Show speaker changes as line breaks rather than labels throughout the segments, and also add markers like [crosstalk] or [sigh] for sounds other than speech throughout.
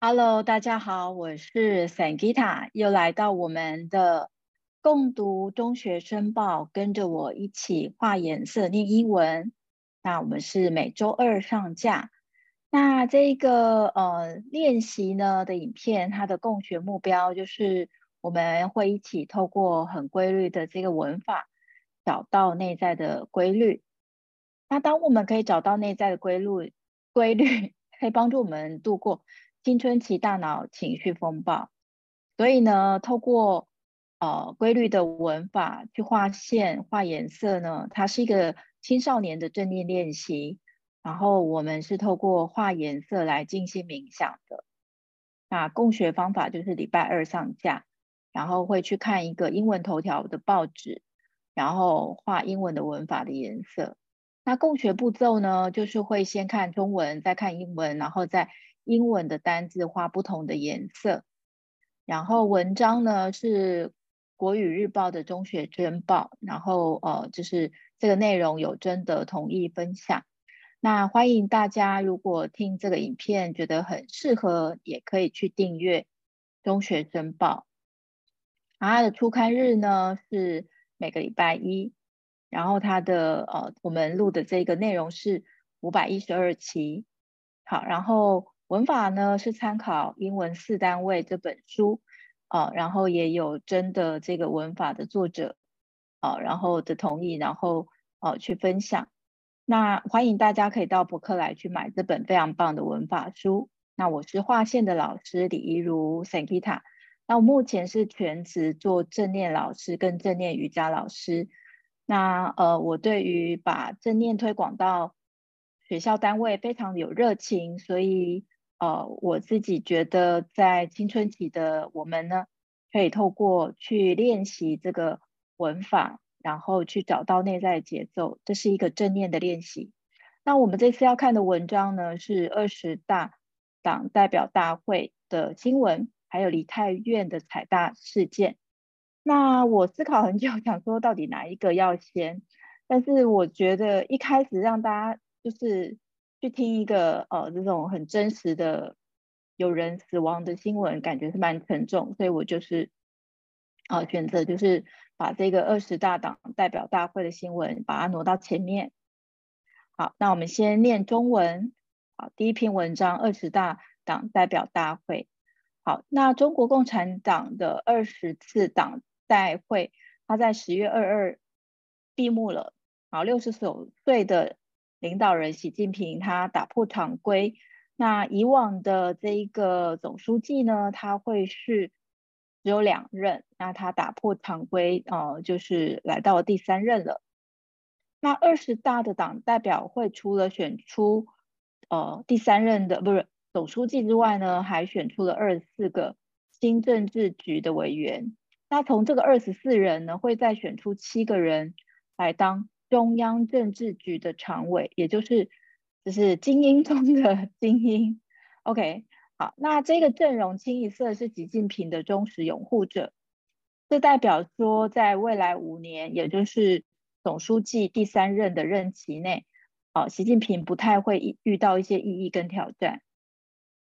Hello，大家好，我是 Sangita，又来到我们的共读中学申报，跟着我一起画颜色念英文。那我们是每周二上架。那这个呃练习呢的影片，它的共学目标就是我们会一起透过很规律的这个文法，找到内在的规律。那当我们可以找到内在的规律，规律可以帮助我们度过。青春期大脑情绪风暴，所以呢，透过呃规律的文法去画线、画颜色呢，它是一个青少年的正念练习。然后我们是透过画颜色来进行冥想的。那共学方法就是礼拜二上架，然后会去看一个英文头条的报纸，然后画英文的文法的颜色。那共学步骤呢，就是会先看中文，再看英文，然后再。英文的单字画不同的颜色，然后文章呢是国语日报的中学生报，然后呃就是这个内容有征得同意分享。那欢迎大家，如果听这个影片觉得很适合，也可以去订阅中学生报。它的初刊日呢是每个礼拜一，然后它的呃我们录的这个内容是五百一十二期。好，然后。文法呢是参考英文四单位这本书，啊，然后也有征得这个文法的作者，啊，然后的同意，然后啊去分享。那欢迎大家可以到博客来去买这本非常棒的文法书。那我是划线的老师李怡如 Sankita，那我目前是全职做正念老师跟正念瑜伽老师。那呃，我对于把正念推广到学校单位非常有热情，所以。呃，我自己觉得，在青春期的我们呢，可以透过去练习这个文法，然后去找到内在节奏，这是一个正念的练习。那我们这次要看的文章呢，是二十大党代表大会的新闻，还有梨泰院的踩大事件。那我思考很久，想说到底哪一个要先，但是我觉得一开始让大家就是。去听一个呃这种很真实的有人死亡的新闻，感觉是蛮沉重，所以我就是啊、选择就是把这个二十大党代表大会的新闻把它挪到前面。好，那我们先念中文。好，第一篇文章：二十大党代表大会。好，那中国共产党的二十次党代会，它在十月二二闭幕了。好，六十九岁的。领导人习近平他打破常规，那以往的这一个总书记呢，他会是只有两任，那他打破常规，呃，就是来到了第三任了。那二十大的党代表会除了选出呃第三任的不是总书记之外呢，还选出了二十四个新政治局的委员。那从这个二十四人呢，会再选出七个人来当。中央政治局的常委，也就是就是精英中的 [laughs] 精英。OK，好，那这个阵容清一色是习近平的忠实拥护者，这代表说，在未来五年，也就是总书记第三任的任期内，啊，习近平不太会遇到一些意义跟挑战。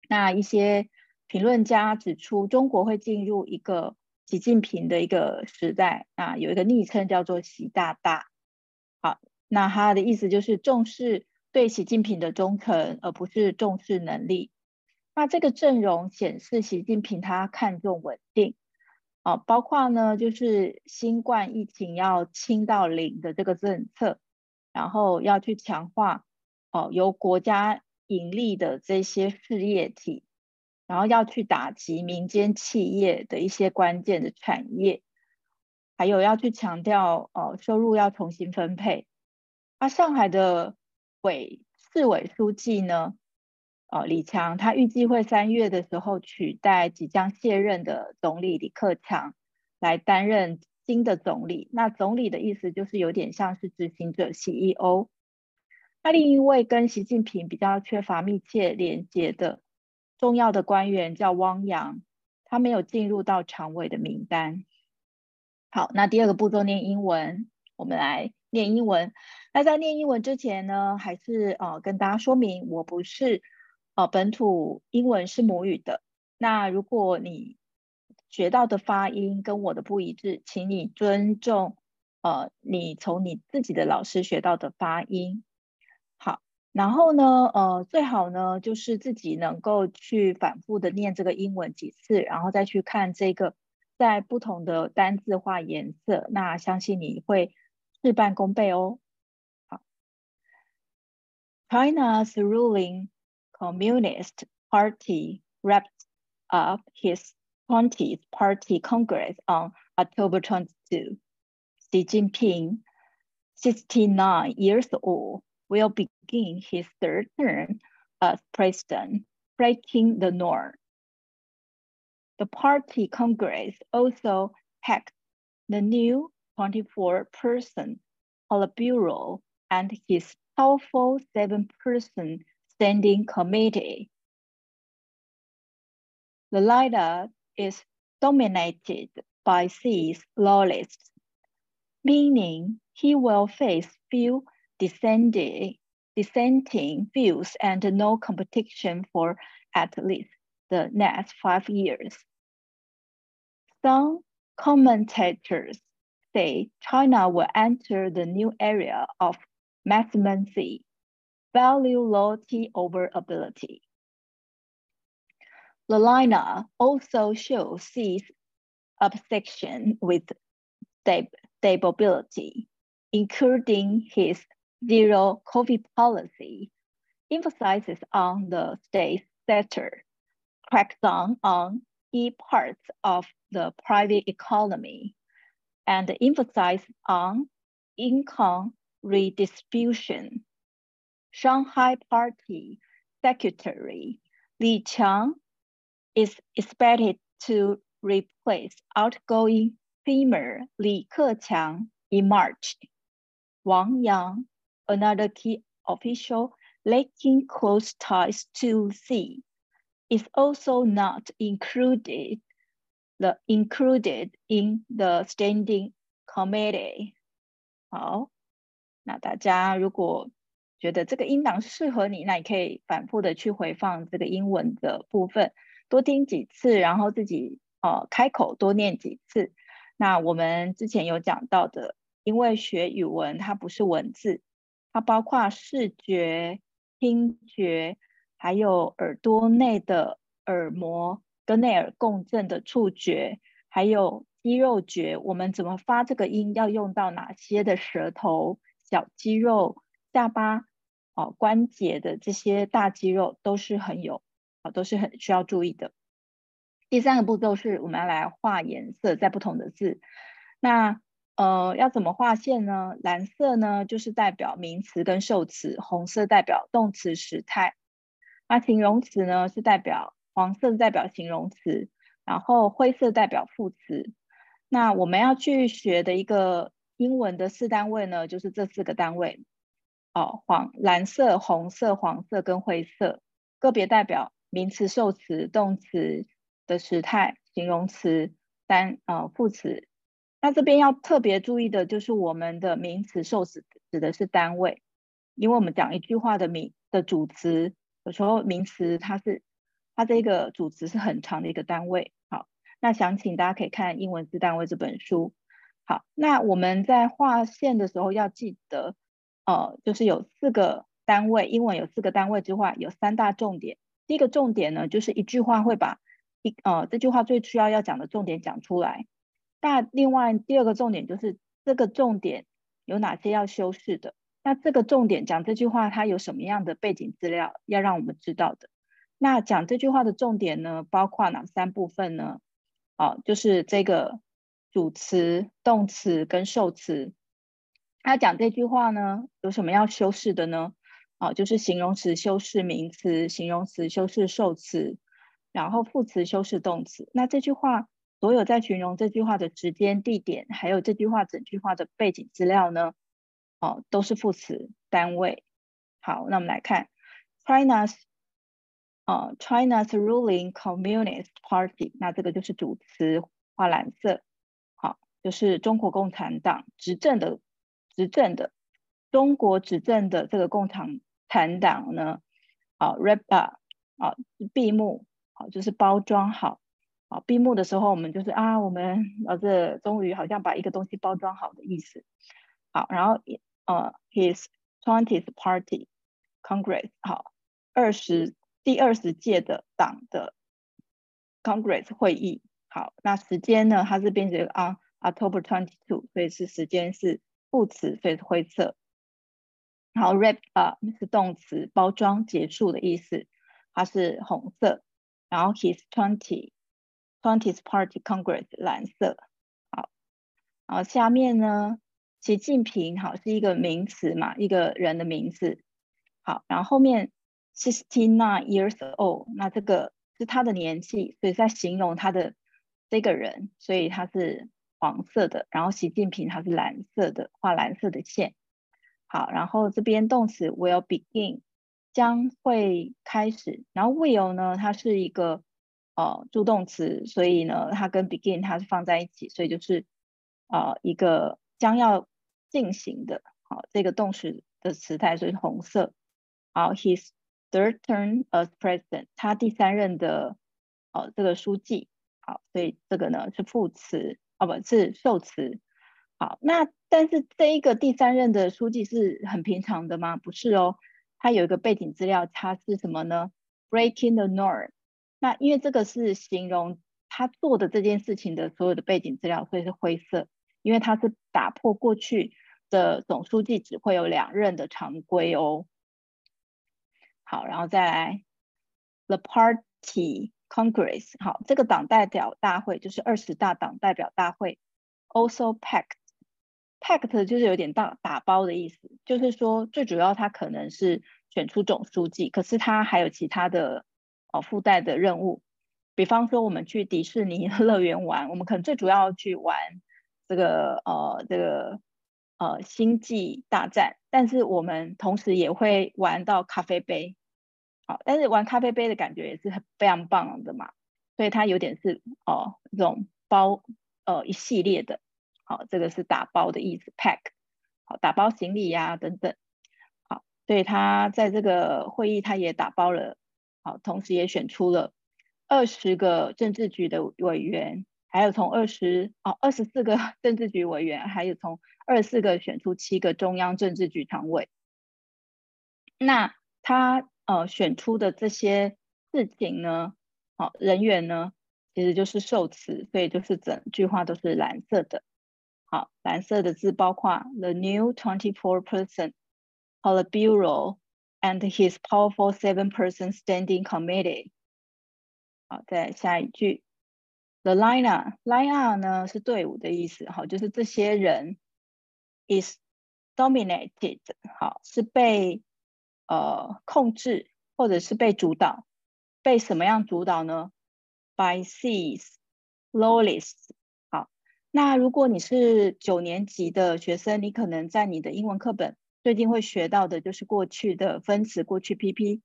那一些评论家指出，中国会进入一个习近平的一个时代啊，有一个昵称叫做“习大大”。好，那他的意思就是重视对习近平的忠诚，而不是重视能力。那这个阵容显示，习近平他看重稳定，啊，包括呢，就是新冠疫情要清到零的这个政策，然后要去强化哦由国家盈利的这些事业体，然后要去打击民间企业的一些关键的产业。还有要去强调，呃，收入要重新分配。那上海的委市委书记呢，呃，李强，他预计会三月的时候取代即将卸任的总理李克强来担任新的总理。那总理的意思就是有点像是执行者 CEO。那另一位跟习近平比较缺乏密切连接的重要的官员叫汪洋，他没有进入到常委的名单。好，那第二个步骤念英文，我们来念英文。那在念英文之前呢，还是呃跟大家说明，我不是呃本土英文是母语的。那如果你学到的发音跟我的不一致，请你尊重呃你从你自己的老师学到的发音。好，然后呢呃最好呢就是自己能够去反复的念这个英文几次，然后再去看这个。在不同的单字画颜色，那相信你会事半功倍哦。好，China's ruling Communist Party wrapped up his 20th Party Congress on October 22. Xi Jinping, 69 years old, will begin his third term as president, breaking the norm. The Party Congress also hacked the new 24-person Politburo and his powerful seven-person standing committee. The leader is dominated by Xi's loyalists, meaning he will face few dissenting, dissenting views and no competition for at least the next five years. Some commentators say China will enter the new era of maximum value loyalty over ability. The lineup also shows Xi's obsession with stability, including his zero COVID policy, emphasizes on the state sector crackdown on key parts of the private economy and emphasize on income redistribution. Shanghai Party Secretary Li Qiang is expected to replace outgoing Premier Li Keqiang in March. Wang Yang, another key official linking close ties to Xi, is also not included the included in the standing committee。好，那大家如果觉得这个音档适合你，那你可以反复的去回放这个英文的部分，多听几次，然后自己呃开口多念几次。那我们之前有讲到的，因为学语文它不是文字，它包括视觉、听觉。还有耳朵内的耳膜跟内耳共振的触觉，还有肌肉觉，我们怎么发这个音要用到哪些的舌头、小肌肉、下巴、哦关节的这些大肌肉都是很有啊，都是很需要注意的。第三个步骤是我们要来画颜色，在不同的字，那呃要怎么划线呢？蓝色呢就是代表名词跟受词，红色代表动词时态。那形容词呢，是代表黄色代表形容词，然后灰色代表副词。那我们要去学的一个英文的四单位呢，就是这四个单位。哦，黄、蓝色、红色、黄色跟灰色，个别代表名词、受词、动词的时态、形容词单呃副词。那这边要特别注意的就是我们的名词、受词指的是单位，因为我们讲一句话的名的主词。有时候名词它是它这个主词是很长的一个单位，好，那想请大家可以看英文字单位这本书。好，那我们在划线的时候要记得，呃，就是有四个单位，英文有四个单位之外，有三大重点。第一个重点呢，就是一句话会把一呃这句话最需要要讲的重点讲出来。那另外第二个重点就是这个重点有哪些要修饰的。那这个重点讲这句话，它有什么样的背景资料要让我们知道的？那讲这句话的重点呢，包括哪三部分呢？哦，就是这个主词、动词跟受词。他讲这句话呢，有什么要修饰的呢？哦，就是形容词修饰名词，形容词修饰受词，然后副词修饰动词。那这句话所有在形容这句话的时间、地点，还有这句话整句话的背景资料呢？哦，都是副词单位。好，那我们来看 China's，呃，China's ruling Communist Party，那这个就是主词，画蓝色。好，就是中国共产党执政的执政的中国执政的这个共产产党呢，啊，wrap up 啊，闭幕，好，就是包装好。好，闭幕的时候，我们就是啊，我们呃，这终于好像把一个东西包装好的意思。好，然后呃，his twentieth party congress，好，二十第二十届的党的 congress 会议。好，那时间呢？它这边写啊，October twenty two，所以是时间是副词，所以是灰色。好，wrap up 是动词，包装结束的意思，它是红色。然后 his twenty。Twentieth Party Congress 蓝色，好，然后下面呢，习近平好是一个名词嘛，一个人的名字，好，然后后面 sixty nine years old，那这个是他的年纪，所以在形容他的这个人，所以他是黄色的，然后习近平他是蓝色的，画蓝色的线，好，然后这边动词 will begin 将会开始，然后 will 呢，它是一个。哦，助动词，所以呢，它跟 begin 它是放在一起，所以就是呃一个将要进行的，好，这个动词的词态，所以是红色。好，his third term as president，他第三任的哦这个书记，好，所以这个呢是副词，哦不是受词。好，那但是这一个第三任的书记是很平常的吗？不是哦，它有一个背景资料，它是什么呢？Breaking the norm。那因为这个是形容他做的这件事情的所有的背景资料，所以是灰色。因为他是打破过去的总书记只会有两任的常规哦。好，然后再来，The Party Congress，好，这个党代表大会就是二十大党代表大会，also packed，packed 就是有点大打包的意思，就是说最主要他可能是选出总书记，可是他还有其他的。哦，附带的任务，比方说我们去迪士尼乐园玩，我们可能最主要去玩这个呃这个呃星际大战，但是我们同时也会玩到咖啡杯，好，但是玩咖啡杯的感觉也是很非常棒的嘛，所以它有点是哦这种包呃一系列的，好，这个是打包的意思，pack，好，打包行李呀、等等，好，所以他在这个会议他也打包了。好，同时也选出了二十个政治局的委员，还有从二十哦二十四个 [laughs] 政治局委员，还有从二十四个选出七个中央政治局常委。那他呃选出的这些事情呢，好、哦、人员呢，其实就是受词，所以就是整句话都是蓝色的。好，蓝色的字包括 the new twenty-four person Politburo And his powerful seven-person standing committee。好，再下一句，the lineup，lineup 呢是队伍的意思，好，就是这些人 is dominated，好，是被呃控制或者是被主导，被什么样主导呢？By these loyalists。好，那如果你是九年级的学生，你可能在你的英文课本。最近会学到的就是过去的分词，过去 PP。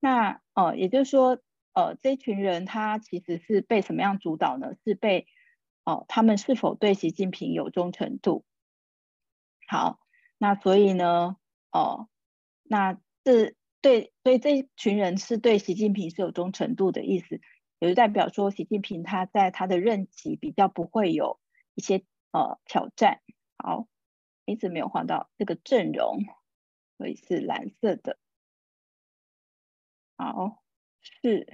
那呃，也就是说，呃，这群人他其实是被什么样主导呢？是被哦、他们是否对习近平有忠诚度？好，那所以呢，哦、那这对，所以这群人是对习近平是有忠诚度的意思，也就代表说，习近平他在他的任期比较不会有一些呃挑战。好。一直没有画到这个阵容，所以是蓝色的。好，是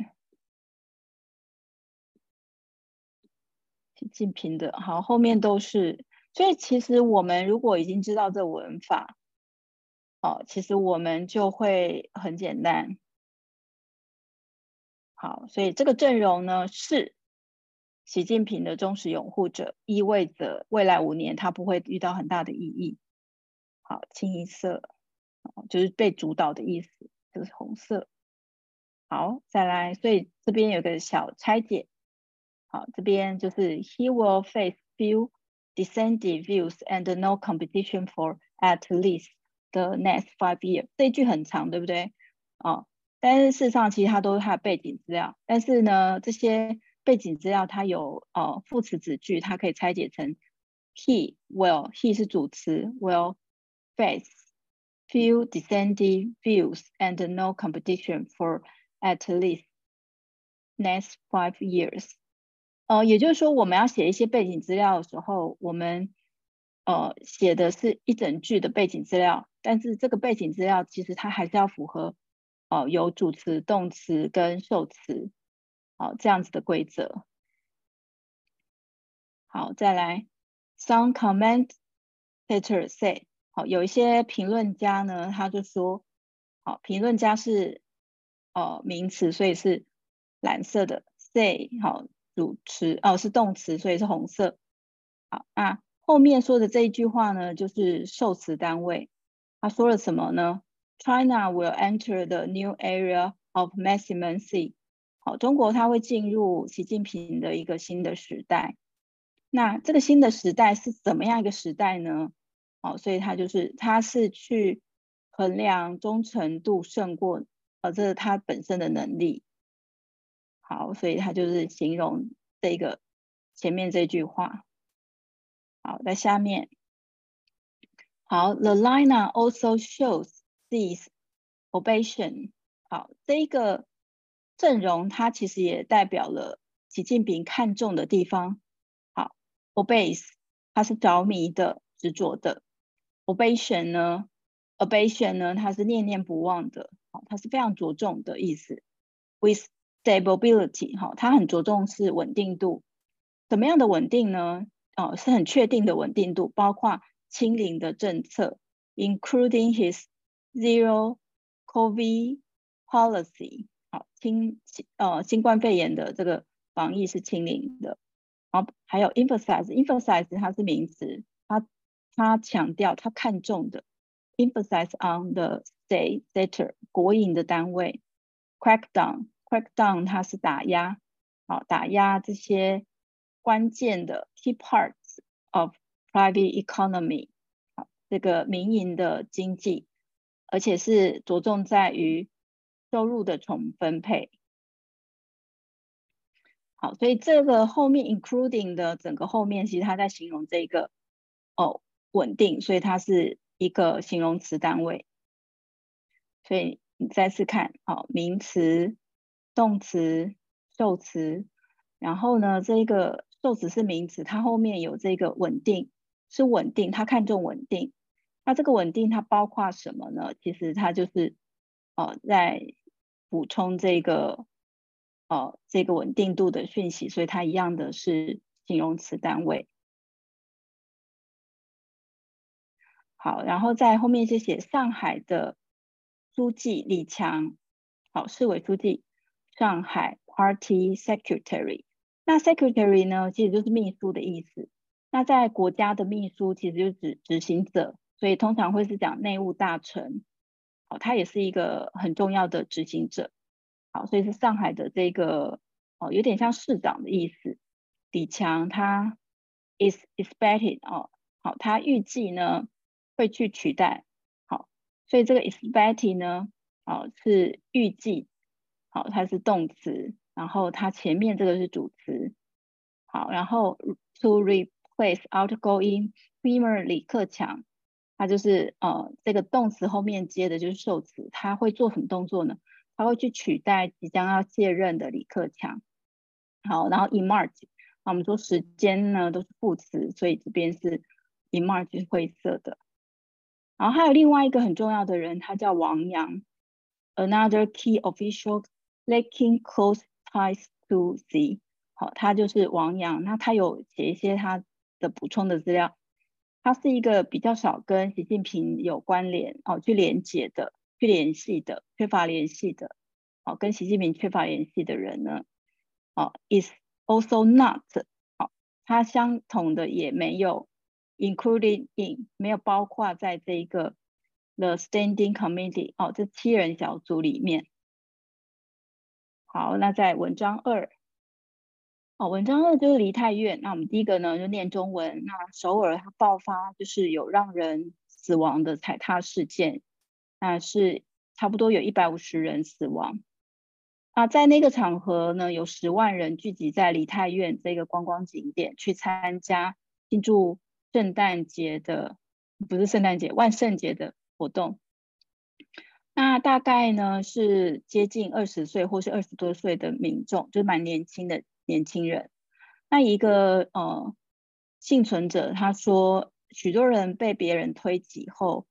习近平的。好，后面都是。所以其实我们如果已经知道这文法，哦，其实我们就会很简单。好，所以这个阵容呢是。习近平的忠实拥护者，意味着未来五年他不会遇到很大的意义。好，清一色，就是被主导的意思，这个是红色。好，再来，所以这边有个小拆解。好，这边就是 He will face few dissenting views and no competition for at least the next five years。这一句很长，对不对？哦，但是事实上其实它都是它的背景资料。但是呢，这些背景资料它有呃副词子句，它可以拆解成 he will he 是主词 will face few dissenting views and no competition for at least next five years。呃，也就是说，我们要写一些背景资料的时候，我们呃写的是一整句的背景资料，但是这个背景资料其实它还是要符合、呃、有主词、动词跟受词，好、这样子的规则。好，再来，Some commentators say，好，有一些评论家呢，他就说，好，评论家是哦、名词，所以是蓝色的，say，好。主词哦，是动词，所以是红色。好，那后面说的这一句话呢，就是受词单位。他说了什么呢？China will enter the new area of maximum C。好，中国它会进入习近平的一个新的时代。那这个新的时代是怎么样一个时代呢？好，所以它就是它是去衡量忠诚度胜过呃，这是它本身的能力。好，所以它就是形容这个前面这句话。好，在下面。好，The lineup also shows this ovation。好，这一个阵容它其实也代表了习近平看重的地方。好，obeys，它是着迷的、执着的。ovation 呢，ovation 呢，它是念念不忘的。好，它是非常着重的意思。with Stability 哈，它很着重是稳定度，什么样的稳定呢？哦，是很确定的稳定度，包括清零的政策，including his zero COVID policy。好，清呃新冠肺炎的这个防疫是清零的。好，还有 emphasize，emphasize 它是名词，它它强调它看重的，emphasize on the state sector 国营的单位，crackdown。Crackdown 它是打压，好，打压这些关键的 key parts of private economy，好，这个民营的经济，而且是着重在于收入的重分配。好，所以这个后面 including 的整个后面，其实它在形容这个哦稳定，所以它是一个形容词单位。所以你再次看，好，名词。动词、受词，然后呢，这个受词是名词，它后面有这个稳定，是稳定，它看重稳定。那这个稳定它包括什么呢？其实它就是哦在补充这个呃这个稳定度的讯息，所以它一样的是形容词单位。好，然后在后面就写上海的书记李强，好，市委书记。上海 Party Secretary，那 Secretary 呢，其实就是秘书的意思。那在国家的秘书，其实就指执行者，所以通常会是讲内务大臣。好，他也是一个很重要的执行者。好，所以是上海的这个哦，有点像市长的意思。李强他 is expected 哦，好，他预计呢会去取代。好，所以这个 expected 呢，哦是预计。好，它是动词，然后它前面这个是主词。好，然后 to replace outgoing Premier 李克强，它就是呃这个动词后面接的就是受词，他会做什么动作呢？他会去取代即将要卸任的李克强。好，然后 emerge，那我们说时间呢都是副词，所以这边是 emerge 是灰色的。然后还有另外一个很重要的人，他叫王阳，another key official。Linking close ties to Z，好，他就是王阳，那他有写一些他的补充的资料。他是一个比较少跟习近平有关联哦，去连接的、去联系的、缺乏联系的，哦，跟习近平缺乏联系的人呢，哦，is also not，好，他相同的也没有 included in，没有包括在这一个 the standing committee，哦，这七人小组里面。好，那在文章二，哦，文章二就是梨泰院。那我们第一个呢就念中文。那首尔它爆发就是有让人死亡的踩踏事件，那是差不多有一百五十人死亡。啊，在那个场合呢，有十万人聚集在梨泰院这个观光景点去参加庆祝圣诞节的，不是圣诞节，万圣节的活动。那大概呢是接近二十岁或是二十多岁的民众，就是蛮年轻的年轻人。那一个呃幸存者他说，许多人被别人推挤后，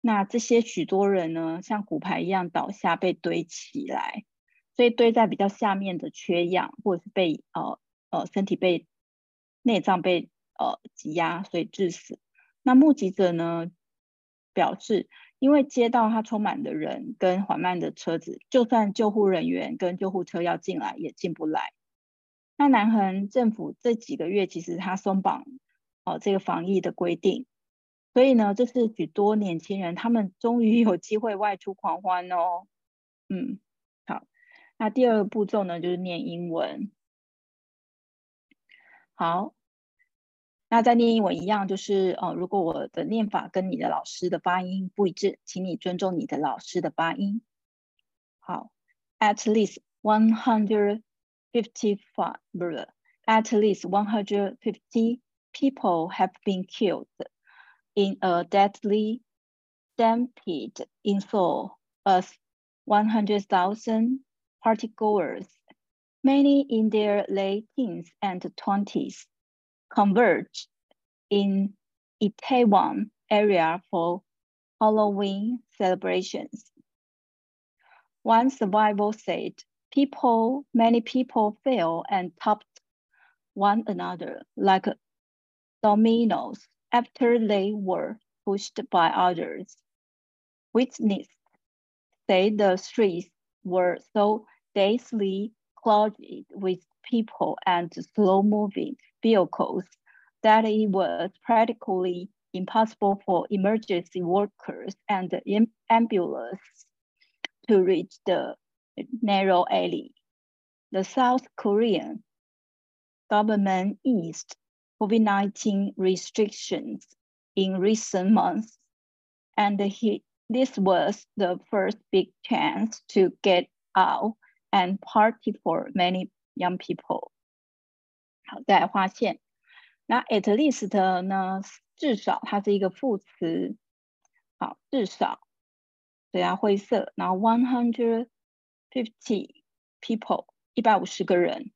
那这些许多人呢像骨牌一样倒下被堆起来，所以堆在比较下面的缺氧，或者是被呃呃身体被内脏被呃挤压，所以致死。那目击者呢表示。因为街道它充满的人跟缓慢的车子，就算救护人员跟救护车要进来也进不来。那南韩政府这几个月其实它松绑哦这个防疫的规定，所以呢，这是许多年轻人他们终于有机会外出狂欢哦。嗯，好，那第二个步骤呢就是念英文。好。那在念英文一样，就是呃，如果我的念法跟你的老师的发音不一致，请你尊重你的老师的发音。好，at least one hundred fifty five, at least one hundred fifty people have been killed in a deadly stampede in Seoul as one hundred thousand partygoers, many in their late teens and twenties. Converge in Itaewon area for Halloween celebrations. One survivor said, people, many people fell and topped one another like dominoes after they were pushed by others. Witnesses said the streets were so densely clouded with people and slow moving vehicles that it was practically impossible for emergency workers and the ambulance to reach the narrow alley. The South Korean government eased COVID-19 restrictions in recent months, and he, this was the first big chance to get out and party for many young people。好，再来划线。那 at least 呢？至少它是一个副词。好，至少，对啊，灰色。然后 one hundred fifty people，一百五十个人，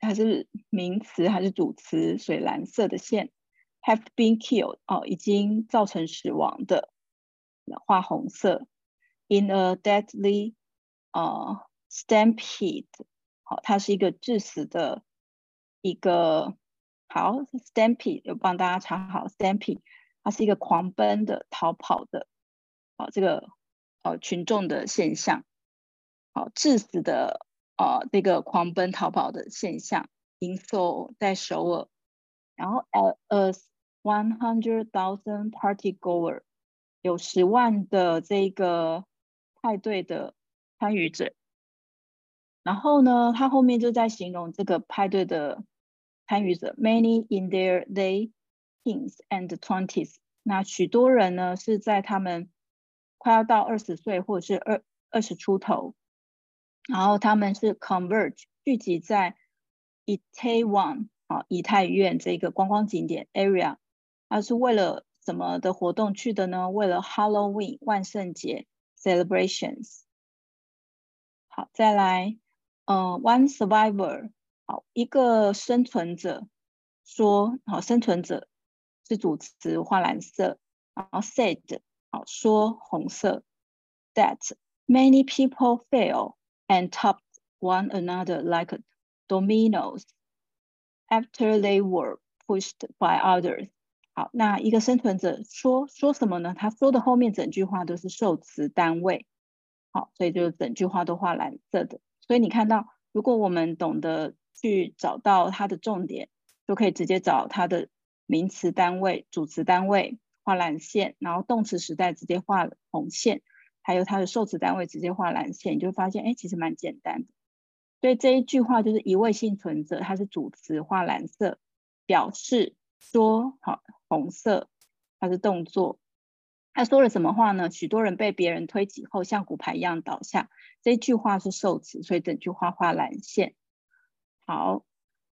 它是名词还是主词？水蓝色的线。have been killed，哦，已经造成死亡的，画红色。in a deadly，呃，stampede。好，它是一个致死的一个好 stampede，有帮大家查好 stampede，它是一个狂奔的逃跑的，好这个呃群众的现象，好致死的呃这个狂奔逃跑的现象，in sol 在首尔，然后 as one hundred thousand party goer 有十万的这个派对的参与者。然后呢，他后面就在形容这个派对的参与者，many in their late teens and twenties。那许多人呢是在他们快要到二十岁或者是二二十出头，然后他们是 converge 聚集在 Itaewon 啊以太院这个观光景点 area。他是为了什么的活动去的呢？为了 Halloween 万圣节 celebrations。好，再来。呃、，one survivor，好，一个生存者说，好，生存者是主词，画蓝色，然后 said，好，说红色，that many people fell and topped one another like dominoes after they were pushed by others。好，那一个生存者说说什么呢？他说的后面整句话都是受词单位，好，所以就整句话都画蓝色的。所以你看到，如果我们懂得去找到它的重点，就可以直接找它的名词单位、主词单位画蓝线，然后动词时代直接画红线，还有它的受词单位直接画蓝线，你就发现，哎，其实蛮简单的。所以这一句话就是一位幸存者，它是主词画蓝色，表示说好红色，它是动作。他说了什么话呢？许多人被别人推挤后，像骨牌一样倒下。这句话是受词，所以整句话画蓝线。好，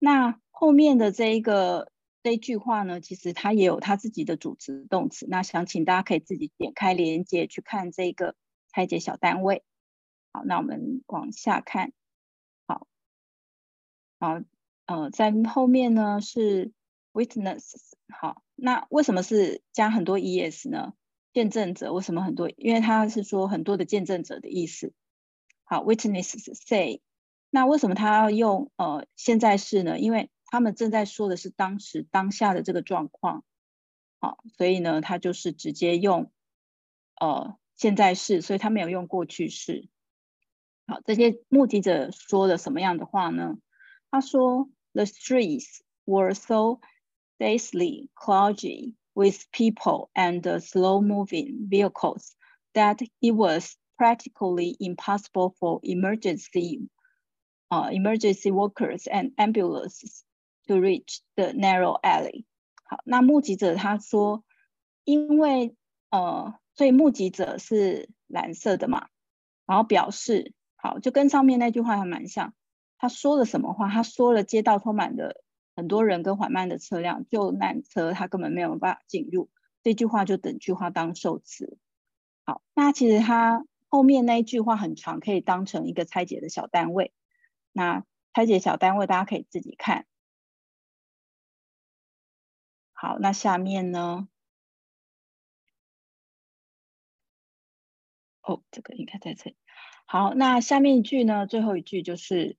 那后面的这一个这一句话呢，其实它也有它自己的主词动词。那想请大家可以自己点开连接去看这个拆解小单位。好，那我们往下看。好，好，呃，在后面呢是 witness。好，那为什么是加很多 es 呢？见证者为什么很多？因为它是说很多的见证者的意思。好，witnesses say。那为什么他要用呃现在式呢？因为他们正在说的是当时当下的这个状况。好，所以呢，他就是直接用呃现在式，所以他没有用过去式。好，这些目击者说了什么样的话呢？他说：“The streets were so densely clouded with people and slow-moving vehicles that it was practically impossible for emergency, uh, emergency workers and ambulances to reach the narrow alley。”好，那目击者他说，因为呃，所以目击者是蓝色的嘛，然后表示。好，就跟上面那句话还蛮像。他说了什么话？他说了街道充满了很多人跟缓慢的车辆，就缆车他根本没有办法进入。这句话就等句话当受词。好，那其实他后面那一句话很长，可以当成一个拆解的小单位。那拆解小单位大家可以自己看。好，那下面呢？哦，这个应该在这里。好，那下面一句呢？最后一句就是，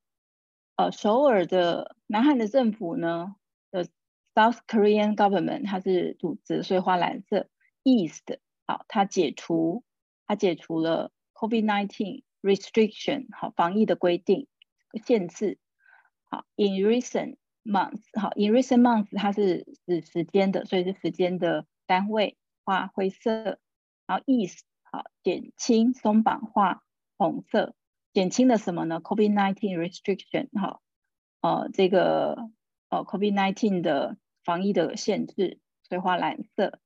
呃，首尔的南韩的政府呢的 South Korean government，它是主词，所以画蓝色。East，好，它解除，它解除了 COVID-19 restriction，好，防疫的规定限制。好，in recent months，好，in recent months，它是指时间的，所以是时间的单位，画灰色。然后 East，好，减轻松绑画。红色减轻了什么呢？COVID-19 restriction 哈，呃，这个呃 COVID-19 的防疫的限制，所以画蓝色。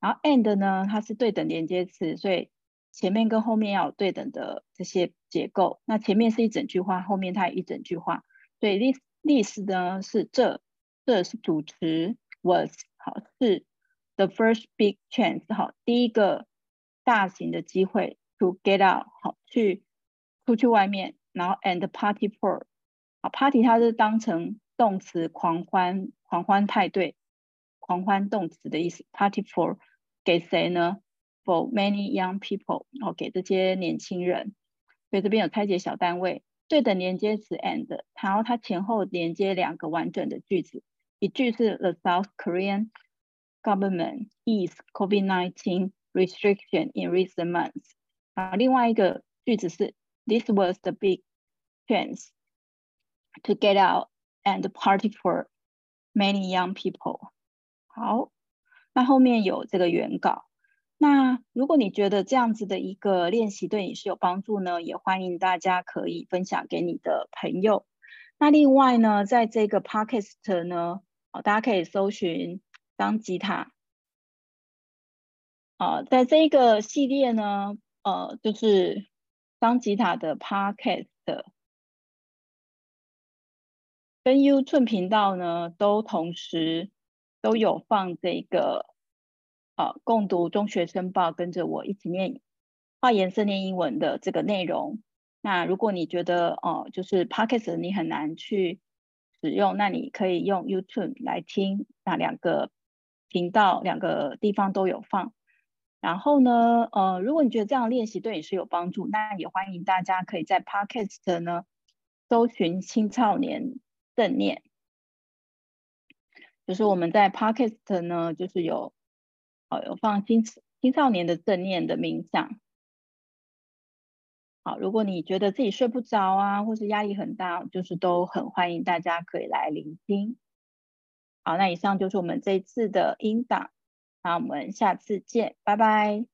然后 and 呢，它是对等连接词，所以前面跟后面要有对等的这些结构。那前面是一整句话，后面它也一整句话。所以 this this 呢是这，这是主词 was 好是 the first big chance 好第一个大型的机会。To get out，好，去出去外面，然后 and party for，好，party 它是当成动词，狂欢，狂欢派对，狂欢动词的意思。Party for 给谁呢？For many young people，好，给这些年轻人。所以这边有拆解小单位，对等连接词 and，然后它前后连接两个完整的句子。一句是 The South Korean government eased COVID-19 restriction in recent months。啊，另外一个句子是 This was the big chance to get out and party for many young people。好，那后面有这个原稿。 那如果你觉得这样子的一个练习对你是有帮助呢，也欢迎大家可以分享给你的朋友。那另外呢，在这个 Podcast 呢，哦，大家可以搜寻当吉他。啊，在这个系列呢。呃，就是当吉他的 Podcast 跟 YouTube 频道呢，都同时都有放这个共读中学生报，跟着我一起念画颜色念英文的这个内容。那如果你觉得哦、就是 Podcast 你很难去使用，那你可以用 YouTube 来听，那两个频道两个地方都有放。然后呢，呃，如果你觉得这样练习对你是有帮助，那也欢迎大家可以在 Podcast 呢搜寻青少年正念，就是我们在 Podcast 呢，就是有，好，有放青青少年的正念的冥想。好，如果你觉得自己睡不着啊，或是压力很大，就是都很欢迎大家可以来聆听。好，那以上就是我们这一次的音档。那我们下次见，拜拜。